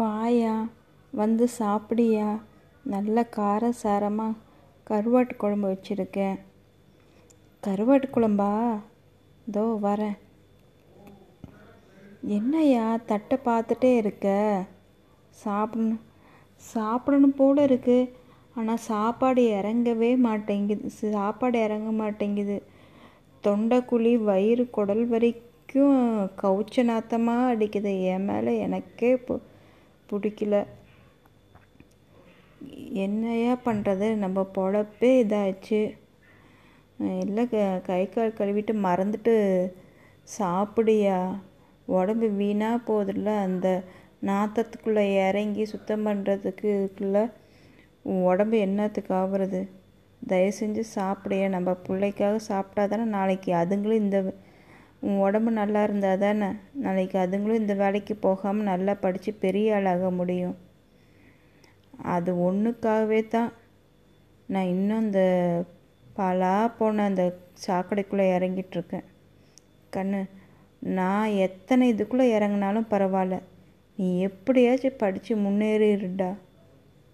வாயா வந்து சாப்பிடியா? நல்ல காரசாரமாக கருவாட்டு குழம்பு வச்சுருக்கேன் கருவாட்டு குழம்பா? இதோ வரேன் என்னய்யா தட்டை பார்த்துட்டே இருக்க? சாப்பிடணும் சாப்பிடணும் போல இருக்குது ஆனால் சாப்பாடு இறங்கவே மாட்டேங்குது சாப்பாடு இறங்க மாட்டேங்குது. தொண்டைக்குழி வயிறு குடல் வரைக்கும் கவுச்ச நாத்தமாக அடிக்குது. என் மேலே எனக்கே இப்போ பிடிக்கல. என்னையா பண்ணுறது நம்ம பொழப்பே இதாகிடுச்சு இல்லை க கை கால் கழுவிட்டு மறந்துட்டு சாப்பிடியா? உடம்பு வீணாக போதில்ல அந்த நாத்தத்துக்குள்ளே இறங்கி சுத்தம் பண்ணுறதுக்குள்ள உடம்பு என்னத்துக்கு ஆகுறது தயவு செஞ்சு சாப்பிடையா? நம்ம பிள்ளைக்காக சாப்பிட்டா தானே நாளைக்கு அதுங்களும் இந்த உன் உடம்பு நல்லா இருந்தால் தானே? நாளைக்கு அதுங்களும் இந்த வேலைக்கு போகாமல் நல்லா படித்து பெரிய ஆளாக முடியும். அது ஒன்றுக்காகவே தான். நான் இன்னும் இந்த பாலாக போன அந்த சாக்கடைக்குள்ளே இறங்கிட்டுருக்கேன் கண்ணு நான் எத்தனை இதுக்குள்ளே இறங்கினாலும் பரவாயில்ல. நீ எப்படியாச்சும் படித்து முன்னேறிடுடா.